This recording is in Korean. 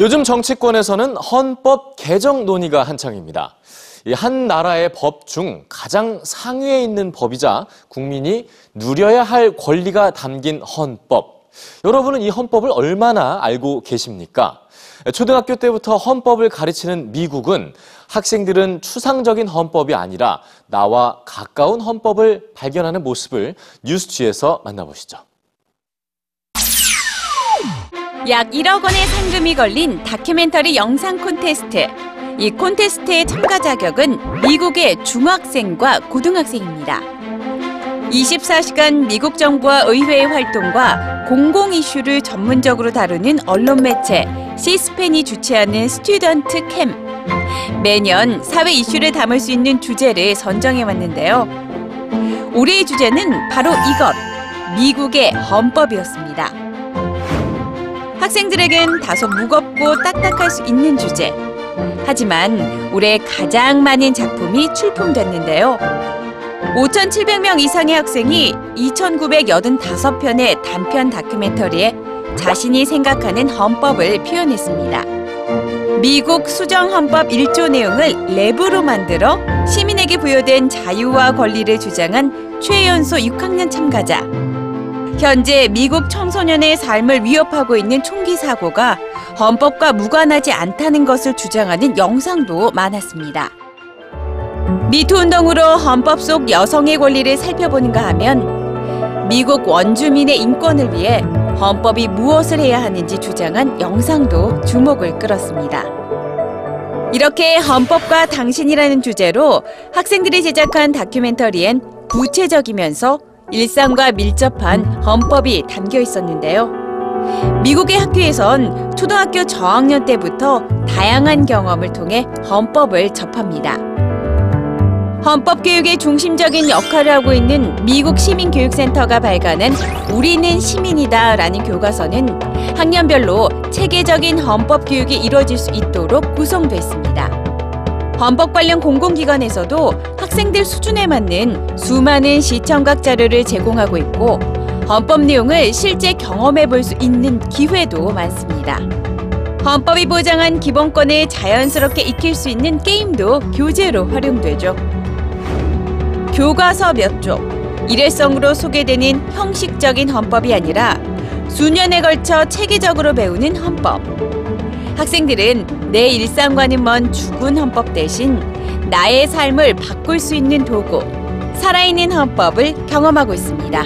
요즘 정치권에서는 헌법 개정 논의가 한창입니다. 이한 나라의 법 중 가장 상위에 있는 법이자 국민이 누려야 할 권리가 담긴 헌법. 여러분은 이 헌법을 얼마나 알고 계십니까? 초등학교 때부터 헌법을 가르치는 미국은 학생들은 추상적인 헌법이 아니라 나와 가까운 헌법을 발견하는 모습을 뉴스지에서 만나보시죠. 약 1억 원의 상금이 걸린 다큐멘터리 영상 콘테스트. 이 콘테스트의 참가 자격은 미국의 중학생과 고등학생입니다. 24시간 미국 정부와 의회의 활동과 공공 이슈를 전문적으로 다루는 언론 매체 C-SPAN이 주최하는 StudentCam. 매년 사회 이슈를 담을 수 있는 주제를 선정해 왔는데요. 올해의 주제는 바로 이것, 미국의 헌법이었습니다. 학생들에겐 다소 무겁고 딱딱할 수 있는 주제. 하지만 올해 가장 많은 작품이 출품됐는데요. 5,700명 이상의 학생이 2,985편의 단편 다큐멘터리에 자신이 생각하는 헌법을 표현했습니다. 미국 수정헌법 1조 내용을 랩으로 만들어 시민에게 부여된 자유와 권리를 주장한 최연소 6학년 참가자. 현재 미국 청소년의 삶을 위협하고 있는 총기 사고가 헌법과 무관하지 않다는 것을 주장하는 영상도 많았습니다. 미투 운동으로 헌법 속 여성의 권리를 살펴보는가 하면 미국 원주민의 인권을 위해 헌법이 무엇을 해야 하는지 주장한 영상도 주목을 끌었습니다. 이렇게 헌법과 당신이라는 주제로 학생들이 제작한 다큐멘터리엔 구체적이면서 일상과 밀접한 헌법이 담겨 있었는데요. 미국의 학교에선 초등학교 저학년 때부터 다양한 경험을 통해 헌법을 접합니다. 헌법 교육의 중심적인 역할을 하고 있는 미국 시민교육센터가 발간한 우리는 시민이다라는 교과서는 학년별로 체계적인 헌법 교육이 이루어질 수 있도록 구성됐습니다. 헌법 관련 공공기관에서도 학생들 수준에 맞는 수많은 시청각 자료를 제공하고 있고 헌법 내용을 실제 경험해 볼 수 있는 기회도 많습니다. 헌법이 보장한 기본권을 자연스럽게 익힐 수 있는 게임도 교재로 활용되죠. 교과서 몇 쪽, 일회성으로 소개되는 형식적인 헌법이 아니라 수년에 걸쳐 체계적으로 배우는 헌법. 학생들은 내 일상과는 먼 죽은 헌법 대신 나의 삶을 바꿀 수 있는 도구, 살아있는 헌법을 경험하고 있습니다.